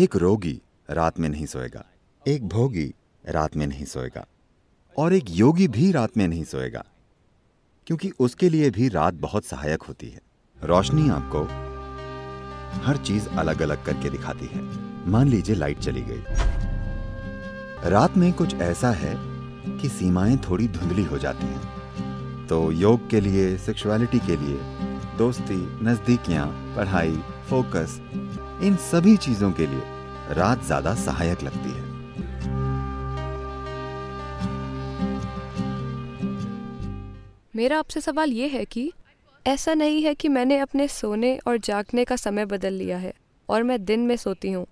एक रोगी रात में नहीं सोएगा, एक भोगी रात में नहीं सोएगा, और एक योगी भी रात में नहीं सोएगा, क्योंकि उसके लिए भी रात बहुत सहायक होती है। रोशनी आपको हर चीज़ अलग अलग करके दिखाती है। मान लीजिए लाइट चली गई। रात में कुछ ऐसा है कि सीमाएँ थोड़ी धुंधली हो जाती हैं। तो योग के लिए सेक्सुअलिटी के लिए, दोस्ती, नजदीकियाँ, पढ़ाई फोकस इन सभी चीज़ों के लिए रात ज़्यादा सहायक लगती है। मेरा आपसे सवाल ये है कि ऐसा नहीं है कि मैंने अपने सोने और जागने का समय बदल लिया है और मैं दिन में सोती हूँ।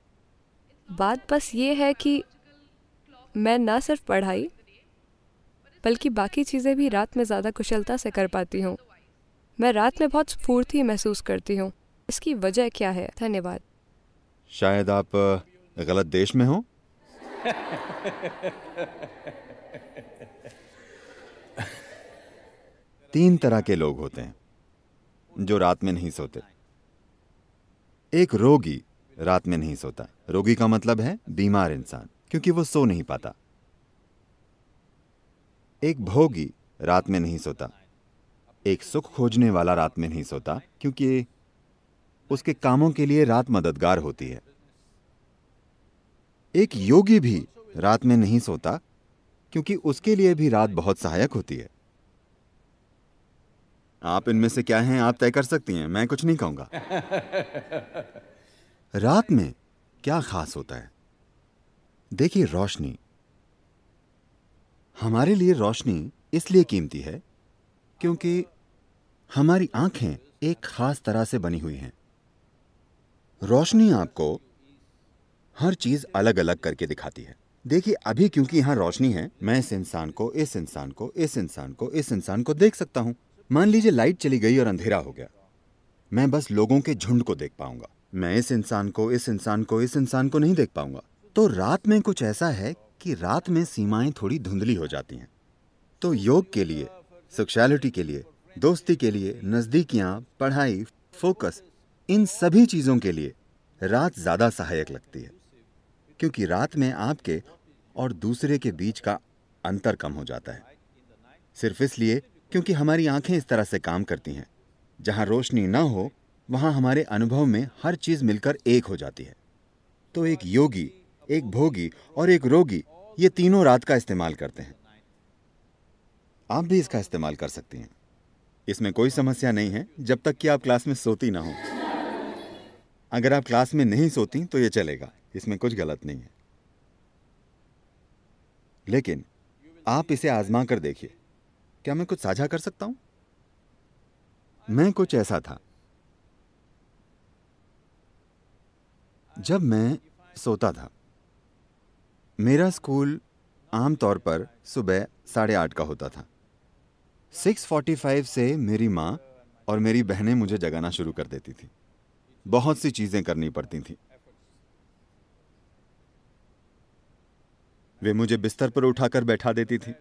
बात बस ये है कि मैं ना सिर्फ़ पढ़ाई, बल्कि बाकी चीज़ें भी रात में ज़्यादा कुशलता से कर पाती हूँ। मैं रात में बहुत स्फूर्ति महसूस करती हूँ। इसकी वजह क्या है? धन्यवाद। शायद आप गलत देश में हो? तीन तरह के लोग होते हैं जो रात में नहीं सोते। एक रोगी रात में नहीं सोता। रोगी का मतलब है बीमार इंसान क्योंकि वो सो नहीं पाता। एक भोगी रात में नहीं सोता। एक सुख खोजने वाला रात में नहीं सोता क्योंकि उसके कामों के लिए रात मददगार होती है। एक योगी भी रात में नहीं सोता क्योंकि उसके लिए भी रात बहुत सहायक होती है। आप इनमें से क्या हैं आप तय कर सकती हैं मैं कुछ नहीं कहूँगा। रात में क्या खास होता है? देखिए रोशनी। हमारे लिए रोशनी इसलिए कीमती है क्योंकि हमारी आँखें एक खास तरह से बनी हुई हैं। रोशनी आपको हर चीज़ अलग अलग करके दिखाती है। देखिए, अभी क्योंकि यहाँ रोशनी है, मैं इस इंसान को, इस इंसान को, इस इंसान को, इस इंसान को देख सकता हूँ। मान लीजिए लाइट चली गई और अंधेरा हो गया। मैं बस लोगों के झुंड को देख पाऊँगा। मैं इस इंसान को, इस इंसान को, इस इंसान को नहीं देख पाऊँगा। तो रात में कुछ ऐसा है कि रात में सीमाएँ थोड़ी धुंधली हो जाती हैं। तो योग के लिए सेक्सुअलिटी के लिए, दोस्ती के लिए, नजदीकियाँ, पढ़ाई फोकस इन सभी चीज़ों के लिए रात ज़्यादा सहायक लगती है, क्योंकि रात में आपके और दूसरे के बीच का अंतर कम हो जाता है। सिर्फ़ इसलिए क्योंकि हमारी आँखें इस तरह से काम करती हैं, जहाँ रोशनी ना हो, वहाँ हमारे अनुभव में हर चीज़ मिलकर एक हो जाती है। तो एक योगी, एक भोगी और एक रोगी, ये तीनों रात का इस्तेमाल करते हैं। आप भी इसका इस्तेमाल कर सकती हैं। इसमें कोई समस्या नहीं है, जब तक कि आप क्लास में सोती ना हो। अगर आप क्लास में नहीं सोती तो ये चलेगा। इसमें कुछ गलत नहीं है। लेकिन आप इसे आजमा कर देखिए। क्या मैं कुछ साझा कर सकता हूँ? मैं कुछ ऐसा था। जब मैं सोता था, मेरा स्कूल आमतौर पर सुबह साढ़े आठ का होता था। 6:45 से मेरी माँ और मेरी बहनें मुझे जगाना शुरू कर देती थी। बहुत सी चीज़ें करनी पड़ती थी। वे मुझे बिस्तर पर उठाकर बैठा देती थी।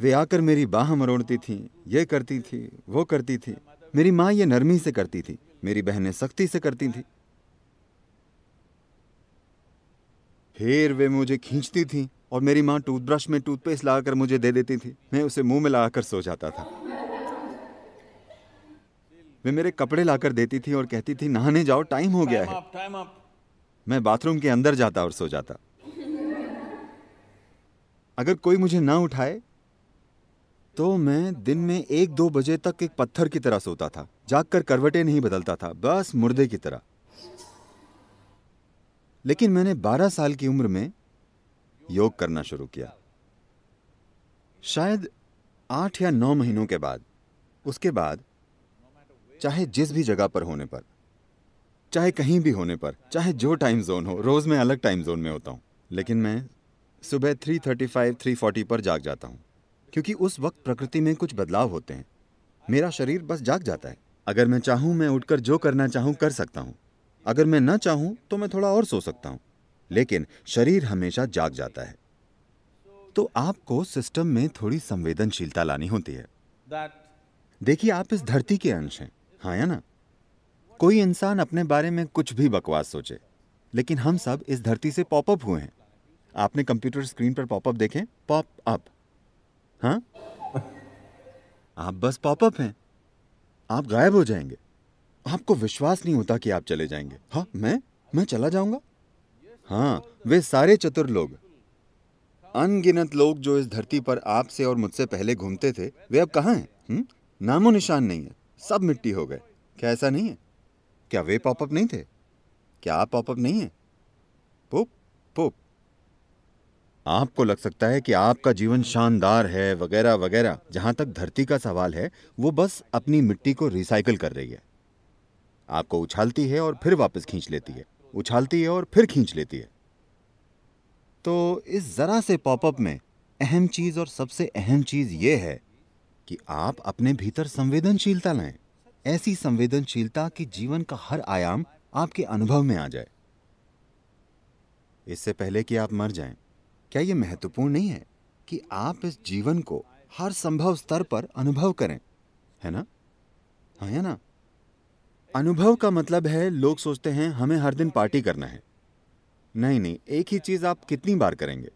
वे आकर मेरी बाह मरोड़ती थी, ये करती थी, वो करती थी। मेरी माँ ये नरमी से करती थी, मेरी बहनें सख्ती से करती थी। फिर वे मुझे खींचती थी और मेरी माँ टूथब्रश में टूथपेस्ट लगाकर मुझे दे देती थी। मैं उसे मुँह में लगाकर सो जाता था। वे मेरे कपड़े लाकर देती थी और कहती थी नहाने जाओ टाइम हो गया है। मैं बाथरूम के अंदर जाता और सो जाता। अगर कोई मुझे ना उठाए तो मैं दिन में एक दो बजे तक एक पत्थर की तरह सोता था। जागकर करवटे नहीं बदलता था बस मुर्दे की तरह। लेकिन मैंने 12 साल की उम्र में योग करना शुरू किया। शायद आठ या नौ महीनों के बाद उसके बाद चाहे जिस भी जगह पर होने पर चाहे कहीं भी होने पर चाहे जो टाइम जोन हो रोज मैं अलग टाइम जोन में होता हूँ। लेकिन मैं सुबह 3:35 3:40 पर जाग जाता हूँ क्योंकि उस वक्त प्रकृति में कुछ बदलाव होते हैं। मेरा शरीर बस जाग जाता है। अगर मैं चाहूँ मैं उठकर जो करना चाहूँ कर सकता हूँ। अगर मैं ना चाहूँ तो मैं थोड़ा और सो सकता हूँ। लेकिन शरीर हमेशा जाग जाता है। तो आपको सिस्टम में थोड़ी संवेदनशीलता लानी होती है। देखिए आप इस धरती के अंश हैं। हाँ या ना? कोई इंसान अपने बारे में कुछ भी बकवास सोचे, लेकिन हम सब इस धरती से पॉपअप हुए हैं। आपने कंप्यूटर स्क्रीन पर पॉपअप देखे? पॉप अप हाँ? आप बस पॉपअप हैं। आप गायब हो जाएँगे। आपको विश्वास नहीं होता कि आप चले जाएँगे। हाँ मैं? मैं चला जाऊँगा? हाँ वे सारे चतुर लोग। अनगिनत लोग जो इस धरती पर आपसे और मुझसे पहले घूमते थे, वे अब कहाँ हैं? नामो निशान नहीं है। सब मिट्टी हो गए। क्या ऐसा नहीं है? क्या वे पॉपअप नहीं थे? क्या आप पॉपअप नहीं है? पुप पुप। आपको लग सकता है कि आपका जीवन शानदार है, वगैरह वगैरह। जहाँ तक धरती का सवाल है, वो बस अपनी मिट्टी को रिसाइकल कर रही है। आपको उछालती है और फिर वापस खींच लेती है। उछालती है और फिर खींच लेती है। तो इस जरा से पॉपअप में अहम चीज़ और सबसे अहम चीज़ ये है कि आप अपने भीतर संवेदनशीलता लाएँ। ऐसी संवेदनशीलता कि जीवन का हर आयाम आपके अनुभव में आ जाए। इससे पहले कि आप मर जाएँ, क्या यह महत्वपूर्ण नहीं है कि आप इस जीवन को हर संभव स्तर पर अनुभव करें? है ना? हाँ है ना? अनुभव का मतलब है लोग सोचते हैं हमें हर दिन पार्टी करना है। नहीं नहीं एक ही चीज़ आप कितनी बार करेंगे?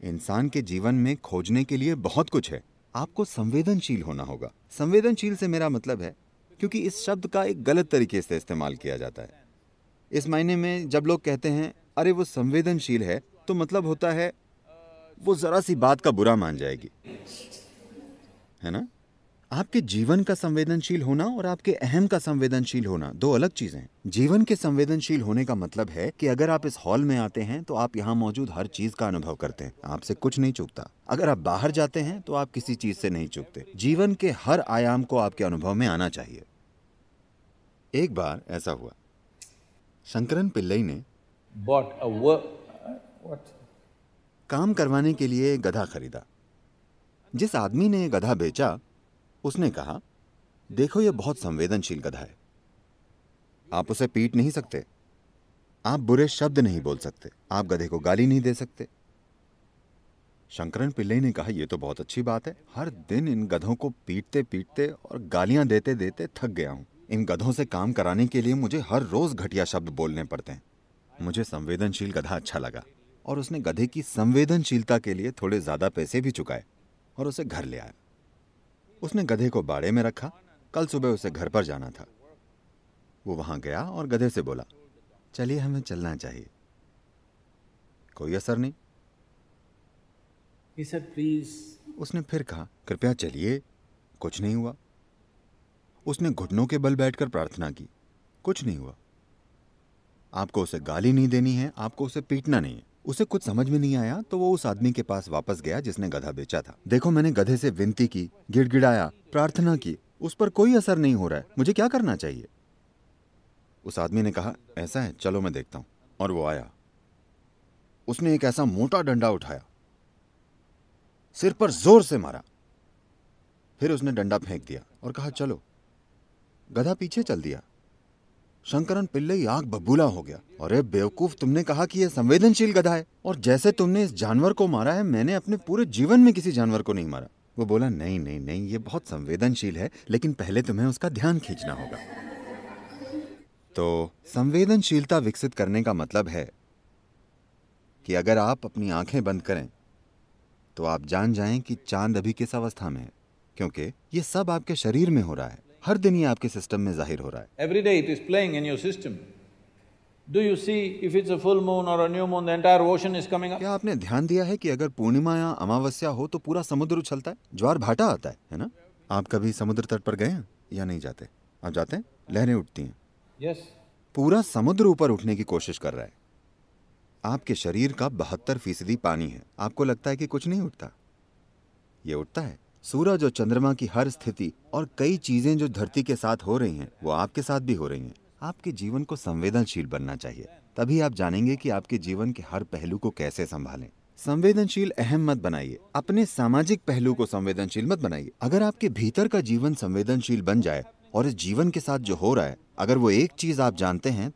इंसान के जीवन में खोजने के लिए बहुत कुछ है। आपको संवेदनशील होना होगा। संवेदनशील से मेरा मतलब है, क्योंकि इस शब्द का एक गलत तरीके से इस्तेमाल किया जाता है। इस मायने में जब लोग कहते हैं, अरे, वो संवेदनशील है तो मतलब होता है, वो जरा सी बात का बुरा मान जाएगी। है ना? आपके जीवन का संवेदनशील होना और आपके अहम का संवेदनशील होना दो अलग चीज़ें हैं। जीवन के संवेदनशील होने का मतलब है कि अगर आप इस हॉल में आते हैं तो आप यहाँ मौजूद हर चीज़ का अनुभव करते हैं। आपसे कुछ नहीं चुकता। अगर आप बाहर जाते हैं तो आप किसी चीज़ से नहीं चुकते। जीवन के हर आयाम को आपके अनुभव में आना चाहिए। एक बार ऐसा हुआ। शंकरन पिल्लई ने काम करवाने के लिए गधा खरीदा। जिस आदमी ने गधा बेचा उसने कहा, देखो, यह बहुत संवेदनशील गधा है। आप उसे पीट नहीं सकते। आप बुरे शब्द नहीं बोल सकते। आप गधे को गाली नहीं दे सकते। शंकरन पिल्ले ने कहा यह तो बहुत अच्छी बात है। हर दिन इन गधों को पीटते पीटते और गालियाँ देते देते थक गया हूँ। इन गधों से काम कराने के लिए मुझे हर रोज घटिया शब्द बोलने पड़ते हैं। मुझे संवेदनशील गधा अच्छा लगा और उसने गधे की संवेदनशीलता के लिए थोड़े ज़्यादा पैसे भी चुकाए और उसे घर ले आया। उसने गधे को बाड़े में रखा। कल सुबह उसे घर पर जाना था। वो वहाँ गया और गधे से बोला चलिए हमें चलना चाहिए। कोई असर नहीं। प्लीज़ उसने फिर कहा कृपया चलिए। कुछ नहीं हुआ। उसने घुटनों के बल बैठकर प्रार्थना की। कुछ नहीं हुआ। आपको उसे गाली नहीं देनी है आपको उसे पीटना नहीं है। उसे कुछ समझ में नहीं आया तो वो उस आदमी के पास वापस गया जिसने गधा बेचा था। देखो, मैंने गधे से विनती की, गिड़गिड़ाया, प्रार्थना की, उस पर कोई असर नहीं हो रहा है, मुझे क्या करना चाहिए? उस आदमी ने कहा, ऐसा है, चलो मैं देखता हूँ। और वो आया। उसने एक ऐसा मोटा डंडा उठाया, सिर पर ज़ोर से मारा। फिर उसने डंडा फेंक दिया और कहा, चलो। गधा पीछे चल दिया। शंकरन पिल्ले आग बबूला हो गया। अरे, बेवकूफ़ तुमने कहा कि यह संवेदनशील गधा है। और जैसे तुमने इस जानवर को मारा है, मैंने अपने पूरे जीवन में किसी जानवर को नहीं मारा। वो बोला, नहीं नहीं नहीं, ये बहुत संवेदनशील है, लेकिन पहले तुम्हें उसका ध्यान खींचना होगा। तो संवेदनशीलता विकसित करने का मतलब है कि अगर आप अपनी आँखें बंद करें तो आप जान जाएँ कि चाँद अभी किस अवस्था में है, क्योंकि ये सब आपके शरीर में हो रहा है। हर दिन ये आपके सिस्टम में ज़ाहिर हो रहा है। Every day it is playing in your system do you see if it's a full moon और a new moon the entire ocean is coming up क्या आपने ध्यान दिया है कि अगर पूर्णिमा या अमावस्या हो तो पूरा समुद्र उछलता है? ज्वार भाटा आता है है ना? आप कभी समुद्र तट पर गए हैं या नहीं जाते? आप जाते हैं? लहरें उठती हैं। Yes yes. पूरा समुद्र ऊपर उठने की कोशिश कर रहा है। आपके शरीर का बहत्तर फ़ीसदी पानी है। आपको लगता है कि कुछ नहीं उठता। ये उठता है। सूरज और चंद्रमा की हर स्थिति और कई चीज़ें जो धरती के साथ हो रही हैं, वो आपके साथ भी हो रही हैं। आपके जीवन को संवेदनशील बनना चाहिए। तभी आप जानेंगे कि आपके जीवन के हर पहलू को कैसे संभालें। संवेदनशील अहम मत बनाइए। अपने सामाजिक पहलू को संवेदनशील मत बनाइए। अगर आपके भीतर का जीवन संवेदनशील बन जाए और इस जीवन के साथ जो हो रहा है, अगर वो एक चीज़ आप जानते हैं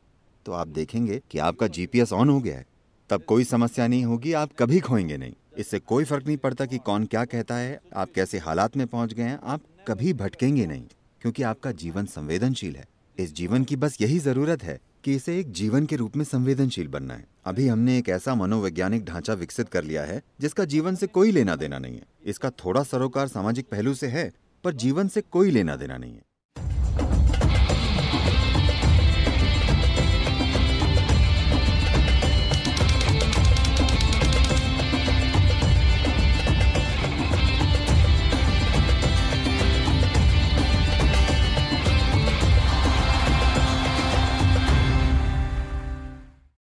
तो आप देखेंगे कि आपका जीपीएस ऑन हो गया है। तब कोई समस्या नहीं होगी, आप कभी खोएँगे नहीं। इससे कोई फ़र्क नहीं पड़ता कि कौन क्या कहता है, आप कैसे हालात में पहुँच गए हैं, आप कभी भटकेंगे नहीं, क्योंकि आपका जीवन संवेदनशील है। इस जीवन की बस यही ज़रूरत है कि इसे एक जीवन के रूप में संवेदनशील बनना है। अभी हमने एक ऐसा मनोवैज्ञानिक ढांचा विकसित कर लिया है, जिसका जीवन से कोई लेना देना नहीं है। इसका थोड़ा सरोकार सामाजिक पहलू से है, पर जीवन से कोई लेना देना नहीं है।